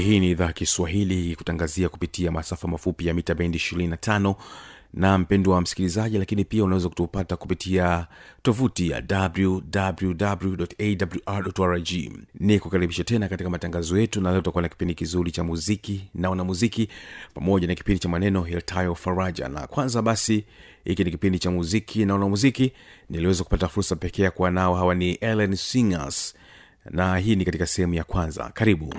hii ni idhaa kiswahili kutangazia kupitia masafa mafupi ya mita bendi 25 na mpendo wa msikilizaji lakini pia unaweza kutupata kupitia tovuti ya wwwawrrg ni kukaribisha tena katika matangazo yetu na leo tutakuwa na kipindi kizuri cha muziki na wanamuziki pamoja na kipindi cha maneno hiltayo faraja. Na kwanza basi hiki ni kipindi cha muziki na wanamuziki. Niliweza kupata fursa pekee ya kuwa nao hawa ni ellen singers. Na hii ni katika sehemu ya kwanza. Karibu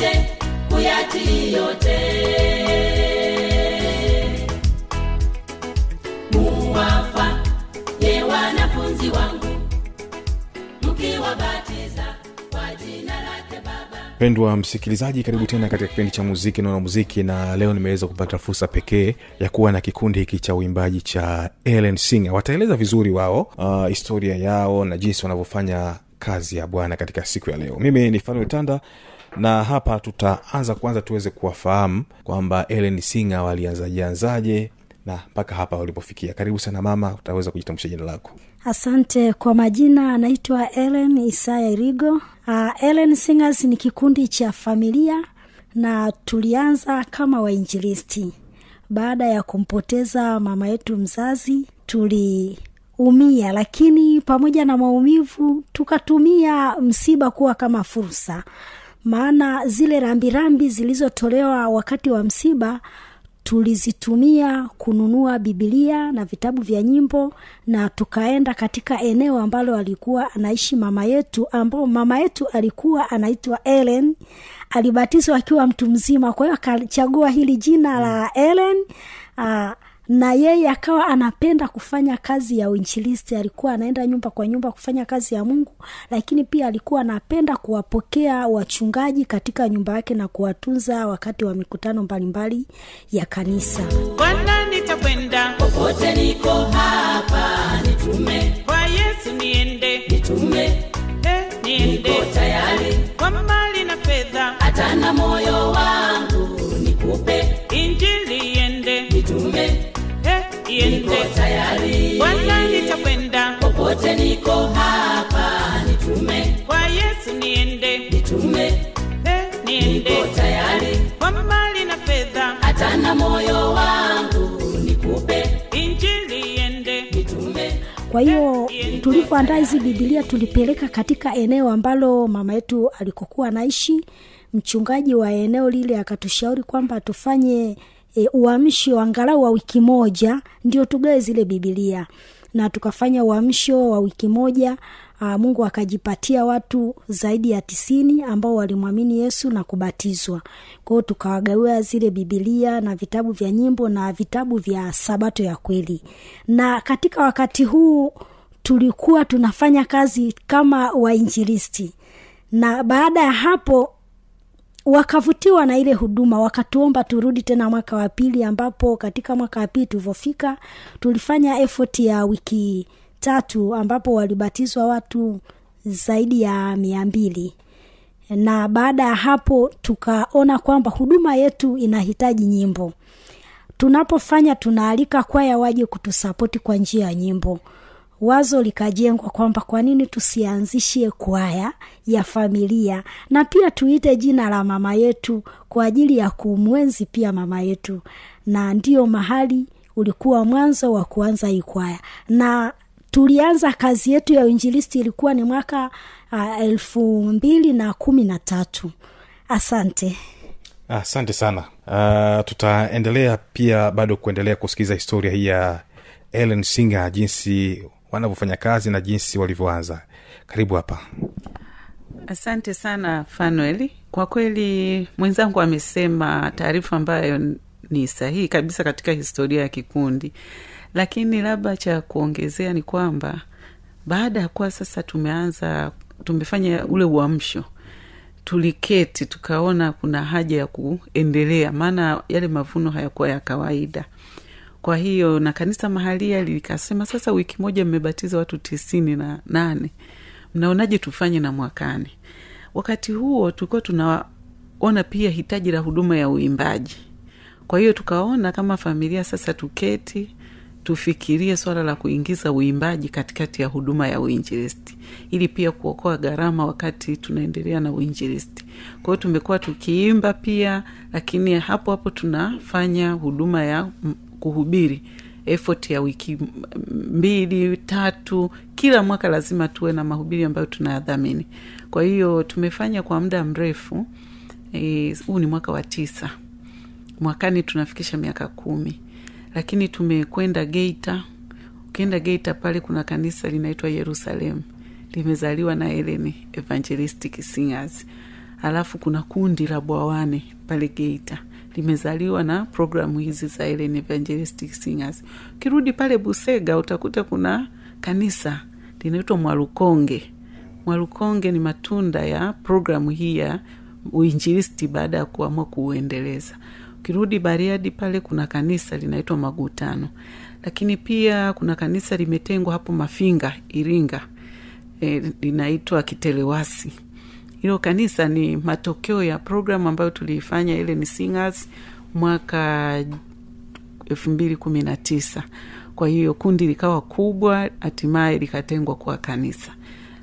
muwafundishe kuyatii yote. Muwafa mpendwa msikilizaji karibu tena katika kipindi cha muziki naona muziki na leo nimeweza kupata fursa pekee ya kuwa na kikundi hiki cha uimbaji cha ellen singer. Wataeleza vizuri wao uh, historia yao na jinsi wanavyofanya kazi ya bwana katika siku ya leo. Mimi ni fanuel tanda na hapa tutaanza kwanza tuweze kuwafahamu kwamba ellen singa walianzajianzaje na mpaka hapa walipofikia. Karibu sana mama utaweza kujitambulisha jina lako. Asante kwa majina anaitwa ellen isaya irigo. Uh, ellen singers ni kikundi cha familia na tulianza kama wainjilisti. Baada ya kumpoteza mama yetu mzazi tuliumia lakini pamoja na maumivu tukatumia msiba kuwa kama fursa maana zile rambirambi zilizotolewa wakati wa msiba tulizitumia kununua bibilia na vitabu vya nyimbo na tukaenda katika eneo ambalo alikuwa anaishi mama yetu ambao mama yetu alikuwa anaitwa ellen. Alibatizwa akiwa mtu mzima kwa hiyo akachagua hili jina la ellen. Uh, na yeye akawa anapenda kufanya kazi ya uinjilisti. Alikuwa anaenda nyumba kwa nyumba kufanya kazi ya mungu lakini pia alikuwa anapenda kuwapokea wachungaji katika nyumba yake na kuwatunza wakati wa mikutano mbalimbali ya kanisa. Bwana nitakwenda popote niko hapa nitume. Kwa yesu niende. Nitume. Eh, niende. Niko tayari. Kwa mali na fedha. Hata na moyo niko tayari wala nitakwenda popote niko hapa nitume. Kwa yesu niende. Nitume. Eh, niende. Niko tayari. Kwa mali na fedha. Hata na moyo wangu nikupe. Injili iende. Nitume. Kwa hiyo tulivyoandaa hizi bibilia tulipeleka katika eneo ambalo mama yetu alikokuwa anaishi. Mchungaji wa eneo lile akatushauri kwamba tufanye e, uamsho angalau wa wiki moja ndio tugawe zile bibilia na tukafanya uamsho wa wiki moja aa, mungu akajipatia watu zaidi ya tisini ambao walimwamini yesu na kubatizwa. Kwao tukawagawia zile bibilia na vitabu vya nyimbo na vitabu vya sabato ya kweli. Na katika wakati huu tulikuwa tunafanya kazi kama wainjilisti. Na baada ya hapo wakavutiwa na ile huduma wakatuomba turudi tena mwaka wa pili ambapo katika mwaka wa pili tulivyofika tulifanya effort ya wiki tatu ambapo walibatizwa watu zaidi ya mia mbili. Na baada ya hapo tukaona kwamba huduma yetu inahitaji nyimbo. Tunapofanya tunaalika kwaya waje kutusapoti kwa njia ya nyimbo wazo likajengwa kwamba kwa nini tusianzishie kwaya ya familia na pia tuite jina la mama yetu kwa ajili ya kumwenzi pia mama yetu. Na ndiyo mahali ulikuwa mwanzo wa kuanza hii kwaya. Na tulianza kazi yetu ya uinjilisti ilikuwa ni mwaka uh, elfu mbili na kumi na tatu. Asante. Asante sana. Uh, tutaendelea pia bado kuendelea kusikiliza historia hii ya ellen singer jinsi wanavyofanya kazi na jinsi walivyoanza. Karibu hapa. Asante sana fanueli kwa kweli mwenzangu amesema taarifa ambayo ni sahihi kabisa katika historia ya kikundi. Lakini labda cha kuongezea ni kwamba baada ya kuwa sasa tumeanza tumefanya ule uamsho tuliketi tukaona kuna haja ya kuendelea. Maana yale mavuno hayakuwa ya kawaida kwa hiyo na kanisa mahalia likasema sasa wiki moja mmebatiza watu tisini na nane. Mnaonaje tufanye na mwakani? Wakati huo tulikuwa tunaona pia hitaji la huduma ya uimbaji. Kwa hiyo tukaona kama familia sasa tuketi tufikirie swala la kuingiza uimbaji katikati ya huduma ya uinjilisti ili pia kuokoa gharama wakati tunaendelea na uinjilisti. Kwa hiyo tumekuwa tukiimba pia lakini hapo hapo tunafanya huduma ya kuhubiri effort ya wiki mbili tatu kila mwaka lazima tuwe na mahubiri ambayo tunayadhamini. Kwa hiyo tumefanya kwa muda mrefu eh, huu e, ni mwaka wa tisa. Mwakani tunafikisha miaka kumi. Lakini tumekwenda geita. Ukienda geita pale kuna kanisa linaitwa yerusalemu limezaliwa na Ellen evangelistic singers. Alafu kuna kundi la bwawane pale geita limezaliwa na programu hizi za Ellen evangelistic singers. Ukirudi pale busega utakuta kuna kanisa linaitwa mwalukonge. Mwalukonge ni matunda ya programu hii ya uinjilisti baada ya kuamua kuuendeleza. Ukirudi bariadi pale kuna kanisa linaitwa magutano. Lakini pia kuna kanisa limetengwa hapo mafinga iringa. E, linaitwa kitelewasi hilo kanisa ni matokeo ya programu ambayo tuliifanya ile ni singers mwaka elfu mbili kumi na tisa. Kwa hiyo kundi likawa kubwa hatimaye likatengwa kuwa kanisa.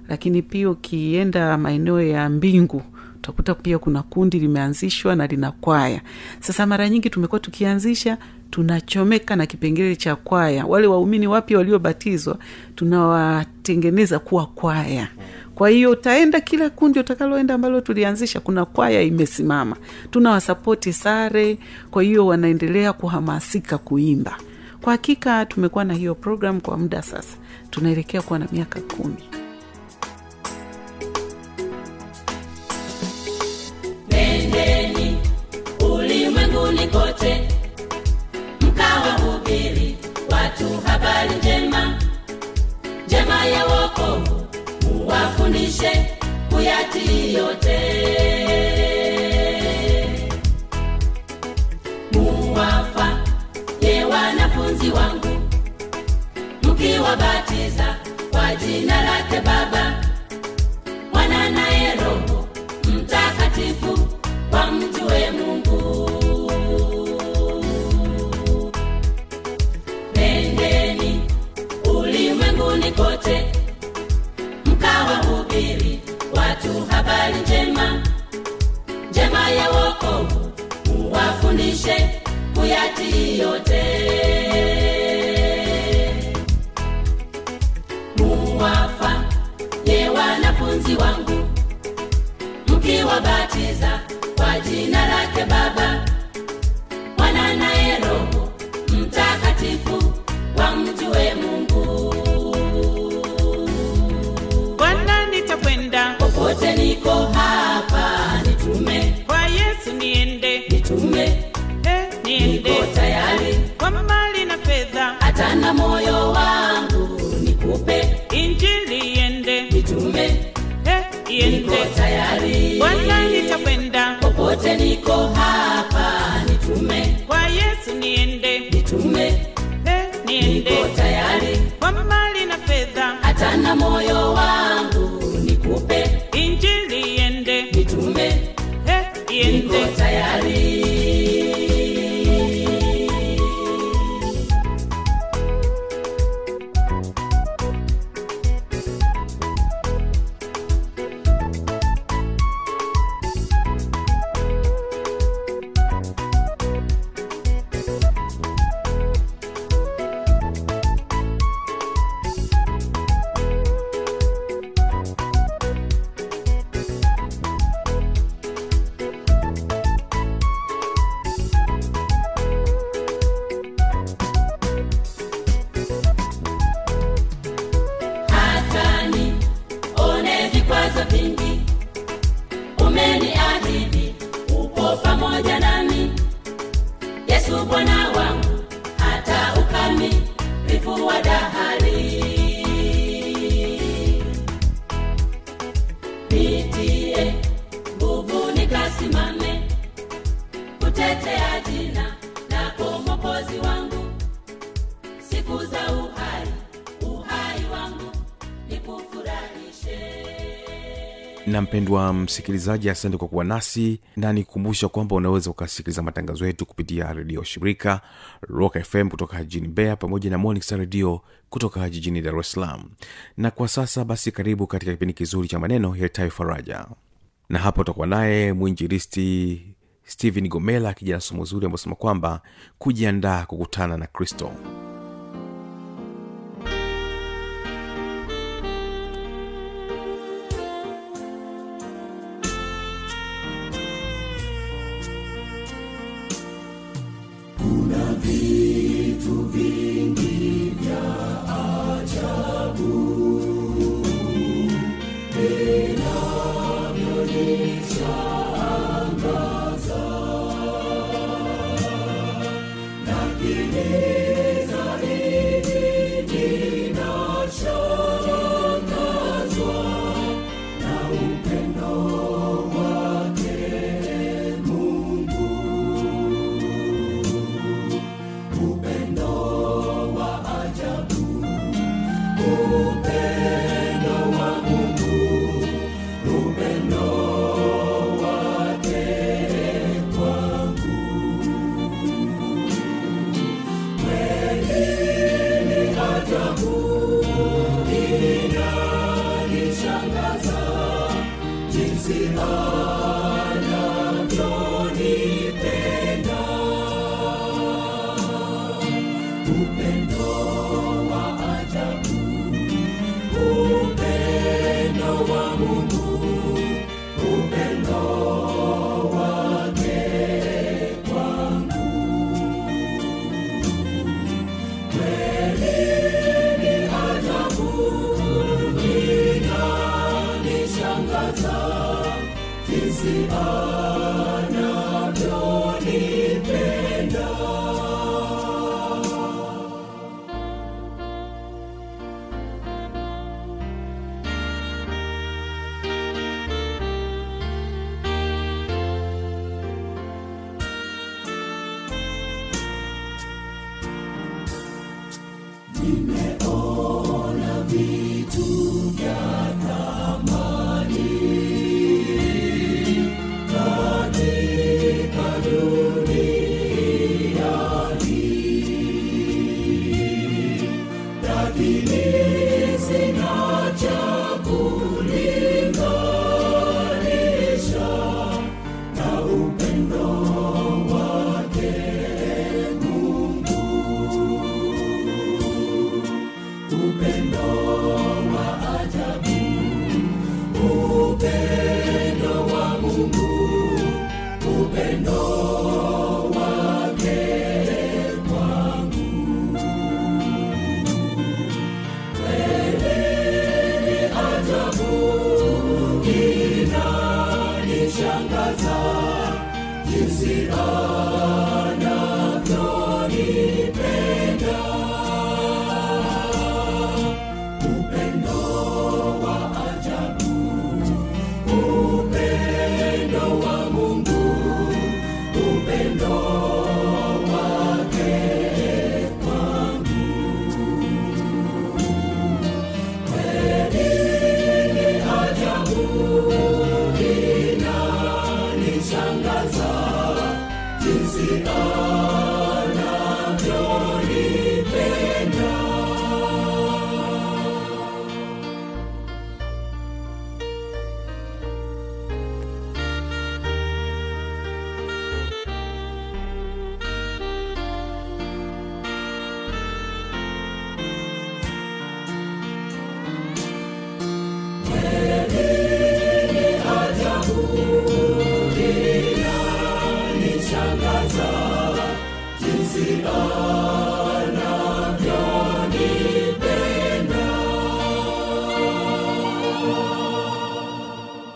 Lakini pia ukienda maeneo ya mbingu utakuta pia kuna kundi limeanzishwa na lina kwaya. Sasa mara nyingi tumekuwa tukianzisha tunachomeka na kipengele cha kwaya. Wale waumini wapya waliobatizwa tunawatengeneza kuwa kwaya kwa hiyo utaenda kila kundi utakaloenda ambalo tulianzisha kuna kwaya imesimama. Tunawasapoti sare kwa hiyo wanaendelea kuhamasika kuimba. Kwa hakika tumekuwa na hiyo program kwa muda sasa. Tunaelekea kuwa na miaka kumi yote muwafa ye wanafunzi wangu. Mkiwabatiza kwa jina lake baba. Mwana naye roho mtakatifu wamjue mungu. Bwana nitakwenda. Popote niko hapa nitume. Kwa yesu niende. Nitume niko tayari. Kwa mali na fedha. Hata na moyo wangu nikupe. Injili iende. Nitume. Eh, niko tayari. Bwana nitakwenda. Popote niko hapa nitume. Kwa yesu niende. Nitume. Hey, niende. Niko tayari. Kwa mali na fedha. Hata na moyo mpendwa msikilizaji asante kwa kuwa nasi na nikukumbusha kwamba unaweza ukasikiliza matangazo yetu kupitia redio shirika rock fm kutoka jijini mbeya pamoja na morning redio kutoka jijini dar es salaam. Na kwa sasa basi karibu katika kipindi kizuri cha maneno yatayo faraja. Na hapa utakuwa naye mwinjilisti stephen gomela akija na somo zuri ambaosema kwamba kujiandaa kukutana na kristo vitu vingi. Oh. Ile You see us.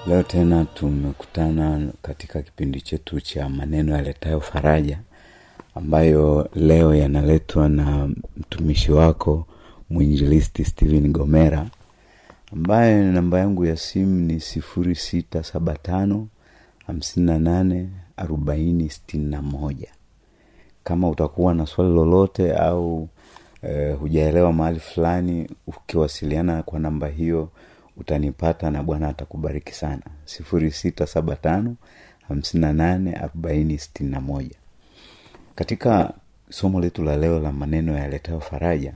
Leo tena tumekutana katika kipindi chetu cha maneno yaletayo faraja ambayo leo yanaletwa na mtumishi wako mwinjilisti stephen gomera ambaye namba yangu ya simu ni sifuri sita saba tano hamsini na nane arobaini sitini na moja kama utakuwa na swali lolote au eh, hujaelewa mahali fulani ukiwasiliana kwa namba hiyo utanipata na bwana atakubariki sana. Sifuri sita saba tano hamsini na nane arobaini sitini na moja. Katika somo letu la leo la maneno yaletayo faraja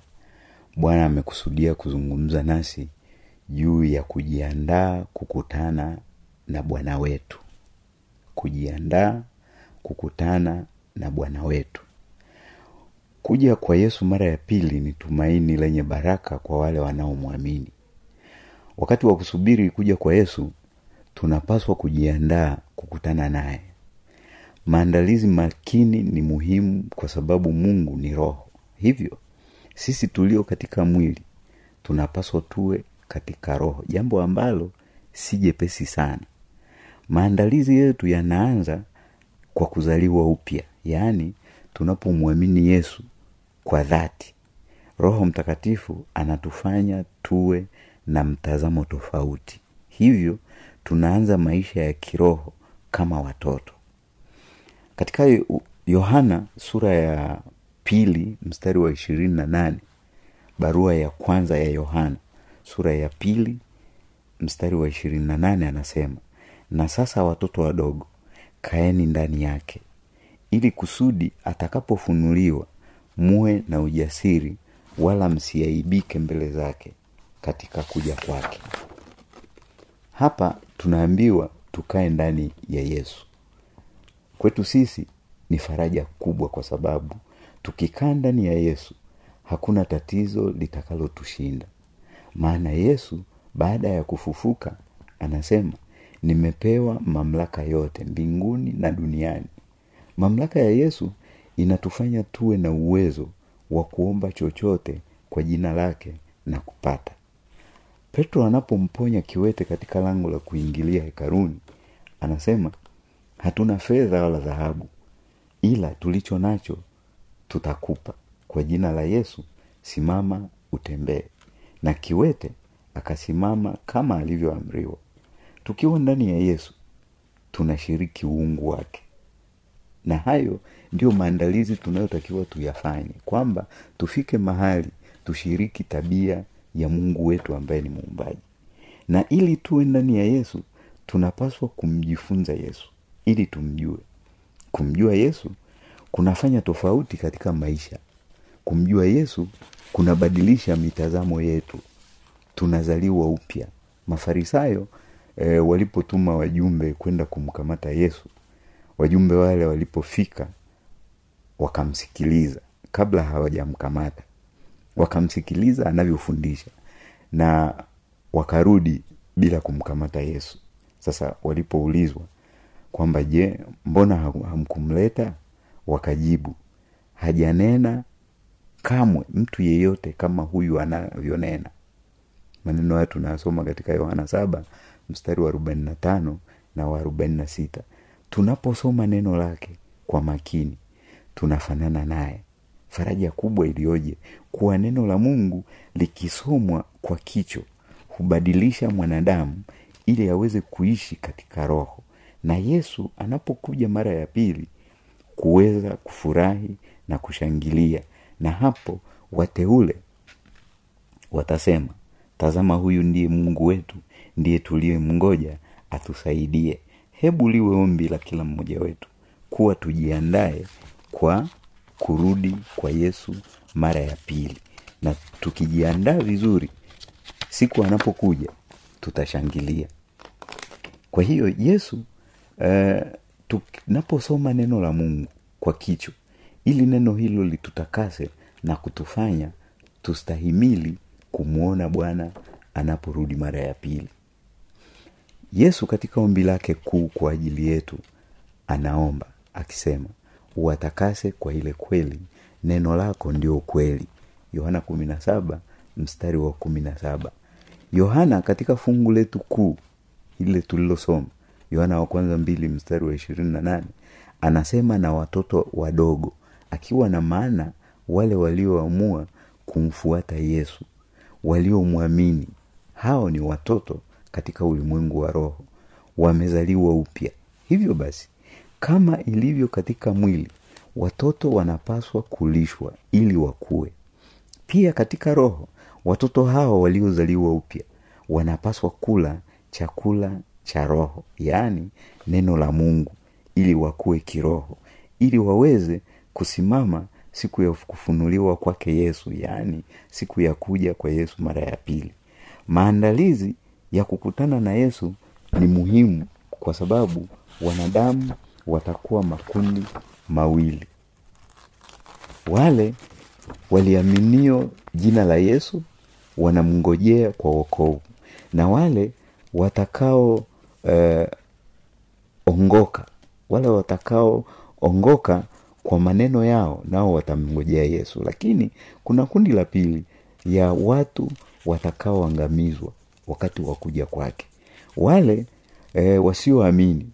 bwana amekusudia kuzungumza nasi juu ya kujiandaa kukutana na bwana wetu. Kujiandaa kukutana na bwana wetu. Kuja kwa yesu mara ya pili ni tumaini lenye baraka kwa wale wanaomwamini. Wakati wa kusubiri kuja kwa yesu tunapaswa kujiandaa kukutana naye. Maandalizi makini ni muhimu kwa sababu mungu ni roho. Hivyo sisi tulio katika mwili tunapaswa tuwe katika roho jambo ambalo si jepesi sana. Maandalizi yetu yanaanza kwa kuzaliwa upya yaani tunapomwamini yesu kwa dhati roho mtakatifu anatufanya tuwe na mtazamo tofauti. Hivyo tunaanza maisha ya kiroho kama watoto. Katika yohana sura ya pili mstari wa ishirini na nane barua ya kwanza ya yohana sura ya pili mstari wa ishirini na nane anasema na sasa watoto wadogo kaeni ndani yake ili kusudi atakapofunuliwa muwe na ujasiri wala msiaibike mbele zake katika kuja kwake. Hapa tunaambiwa tukae ndani ya yesu. Kwetu sisi ni faraja kubwa kwa sababu tukikaa ndani ya yesu hakuna tatizo litakalotushinda. Maana yesu baada ya kufufuka anasema nimepewa mamlaka yote mbinguni na duniani mamlaka ya yesu inatufanya tuwe na uwezo wa kuomba chochote kwa jina lake na kupata. Petro anapomponya kiwete katika lango la kuingilia hekaruni anasema hatuna fedha wala dhahabu ila tulicho nacho tutakupa. Kwa jina la yesu simama utembee. Na kiwete akasimama kama alivyoamriwa. Tukiwa ndani ya yesu tunashiriki uungu wake na hayo ndio maandalizi tunayotakiwa tuyafanye. Kwamba tufike mahali tushiriki tabia ya mungu wetu ambaye ni muumbaji. Na ili tuwe ndani ya yesu tunapaswa kumjifunza yesu. Ili tumjue. Kumjua yesu kunafanya tofauti katika maisha. Kumjua yesu kunabadilisha mitazamo yetu. Tunazaliwa upya. Mafarisayo e, walipotuma wajumbe kwenda kumkamata yesu wajumbe wale walipofika wakamsikiliza kabla hawajamkamata. Wakamsikiliza anavyofundisha na wakarudi bila kumkamata yesu. Sasa walipoulizwa kwamba je mbona hamkumleta? Wakajibu hajanena kamwe mtu yeyote kama huyu anavyonena. Maneno haya tunayasoma katika yohana saba mstari wa arobaini na tano na wa arobaini na sita tunaposoma neno lake kwa makini tunafanana naye. Faraja kubwa iliyoje kuwa neno la mungu likisomwa kwa kicho hubadilisha mwanadamu ili aweze kuishi katika roho. Na yesu anapokuja mara ya pili kuweza kufurahi na kushangilia na hapo wateule watasema tazama huyu ndiye mungu wetu ndiye tuliyemngoja atusaidie hebu liwe ombi la kila mmoja wetu kuwa tujiandae kwa kurudi kwa yesu mara ya pili. Na tukijiandaa vizuri siku anapokuja tutashangilia. Kwa hiyo yesu uh, tunaposoma neno la mungu kwa kichwa ili neno hilo litutakase na kutufanya tustahimili kumwona bwana anaporudi mara ya pili yesu katika ombi lake kuu kwa ajili yetu anaomba akisema uwatakase kwa ile kweli neno lako ndio kweli yohana mstari wa kuminasaba yohana katika fungu letu kuu ile tulilosoma yohana wa kwanza mbili mstari wa ishirini na nane anasema na watoto wadogo akiwa na maana wale walioamua kumfuata yesu waliomwamini hao ni watoto katika ulimwengu wa roho wamezaliwa upya. Hivyo basi kama ilivyo katika mwili watoto wanapaswa kulishwa ili wakue. Pia katika roho watoto hao waliozaliwa upya wanapaswa kula chakula cha roho yaani neno la mungu ili wakue kiroho ili waweze kusimama siku ya kufunuliwa kwake yesu yaani siku ya kuja kwa yesu mara ya pili. Maandalizi ya kukutana na yesu ni muhimu kwa sababu wanadamu watakuwa makundi mawili. Wale waliaminio jina la yesu wanamngojea kwa wokovu na wale watakao eh, wale watakaoongoka kwa maneno yao nao watamngojea yesu. Lakini kuna kundi la pili ya watu watakaoangamizwa wakati wa kuja kwake. Wale e, wasioamini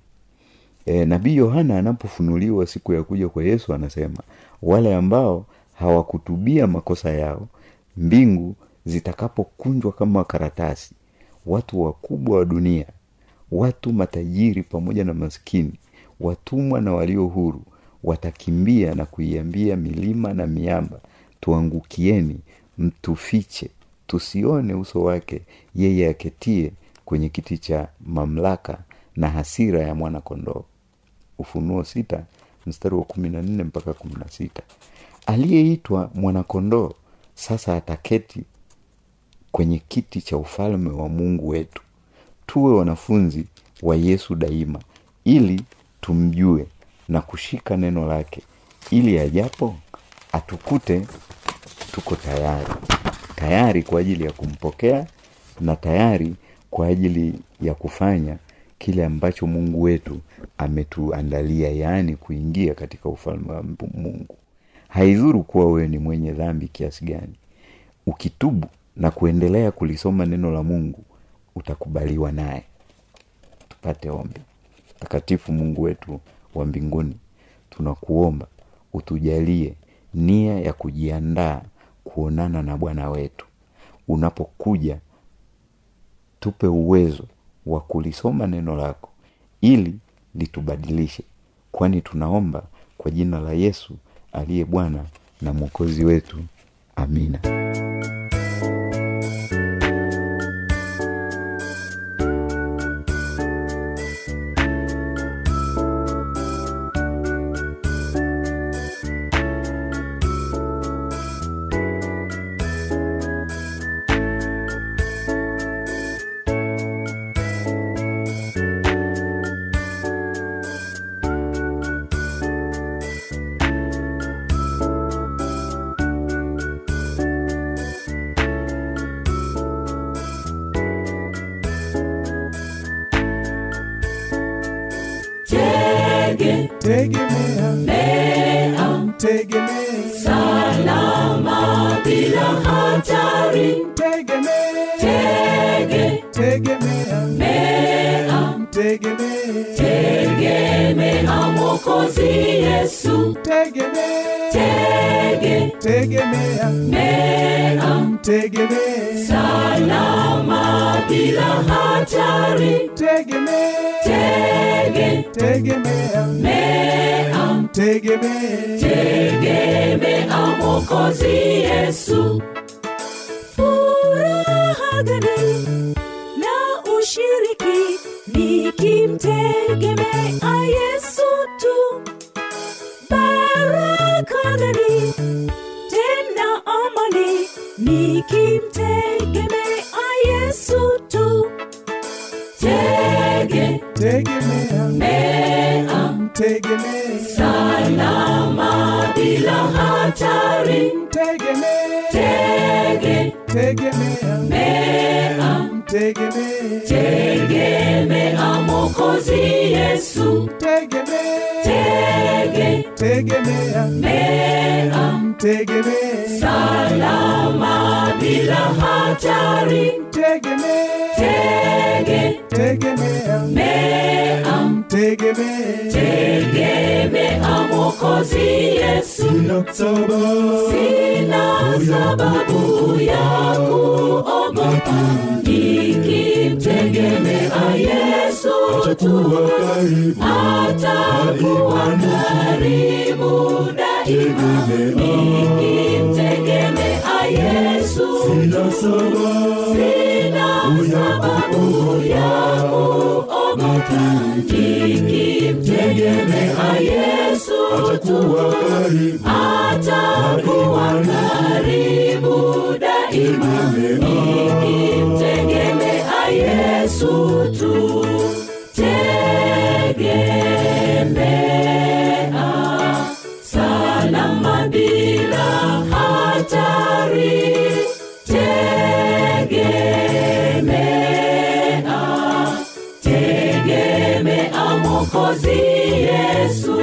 e, nabii yohana anapofunuliwa siku ya kuja kwa yesu anasema wale ambao hawakutubia makosa yao mbingu zitakapokunjwa kama karatasi watu wakubwa wa dunia watu matajiri pamoja na maskini watumwa na walio huru watakimbia na kuiambia milima na miamba tuangukieni mtufiche tusione uso wake yeye aketie kwenye kiti cha mamlaka na hasira ya mwana kondoo ufunuo sita mstari wa mpaka aliyeitwa mwanakondoo sasa ataketi kwenye kiti cha ufalme wa mungu wetu. Tuwe wanafunzi wa yesu daima ili tumjue na kushika neno lake. Ili ajapo atukute tuko tayari tayari kwa ajili ya kumpokea na tayari kwa ajili ya kufanya kile ambacho mungu wetu ametuandalia yaani kuingia katika ufalme wa mungu. Haidhuru kuwa wewe ni mwenye dhambi kiasi gani. Ukitubu na kuendelea kulisoma neno la mungu utakubaliwa naye. Tupate ombi. Mtakatifu mungu wetu wa mbinguni tunakuomba utujalie nia ya kujiandaa kuonana na bwana wetu. Unapokuja tupe uwezo wa kulisoma neno lako ili litubadilishe kwani tunaomba kwa jina la yesu aliye bwana na mwokozi wetu. Amina tegemea mea, tegemea Mwokozi Yesu. tegemea Tege, tegemea mea, tegemea salama bila hatari. tegemea Tege, tegemea mea, tegemea tegemea Mwokozi Yesu. furaha gani ushiriki nikimtegemea yesu tu. Baraka gani tena amani nikimtegemea yesu tu. Tege, tegemea mea, tegemea. salama bila hatari. tegemea. Tege, tegemea. mea, tegemea tegemea Mwokozi Yesu. tegemea Tege, tegemea mea, tegemea salama bila hatari. tegemea Tege, tegemea mea, tegemee tegemea mwokozi yesu. Sina sababu. Sina sababu ya kuogopa. Nikimtegemea yesu atakuwa karibu karibu daima nikimtegemea yesu. Sina sababu sina sababu ya kuogopa nikimtegemea yesu. Atakuwa karibu atakuwa karibu daima nikimtegemea yesu. tu mwokozi yesu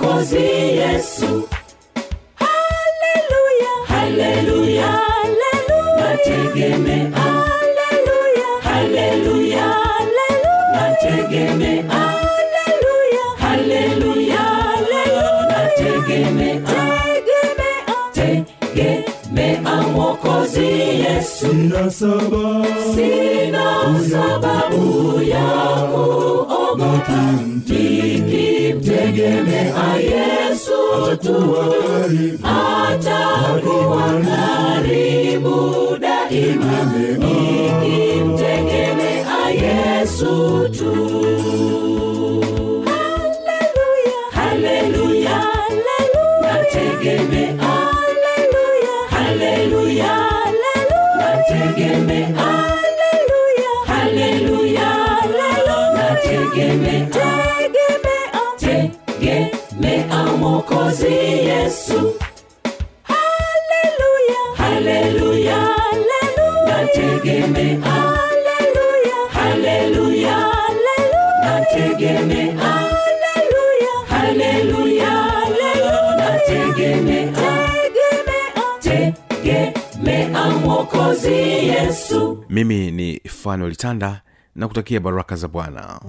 mwokozi yesu. Haleluya nategemea. Haleluya nategemea. Haleluya nategemea. Tegemea. Mwokozi yesu. Sina sababu. Sina sababu ya kuogopa nikimtegemea yesu karibu atakuwa karibu daima. Nikimtegemea yesu tu fanuel tanda na kutakia baraka za bwana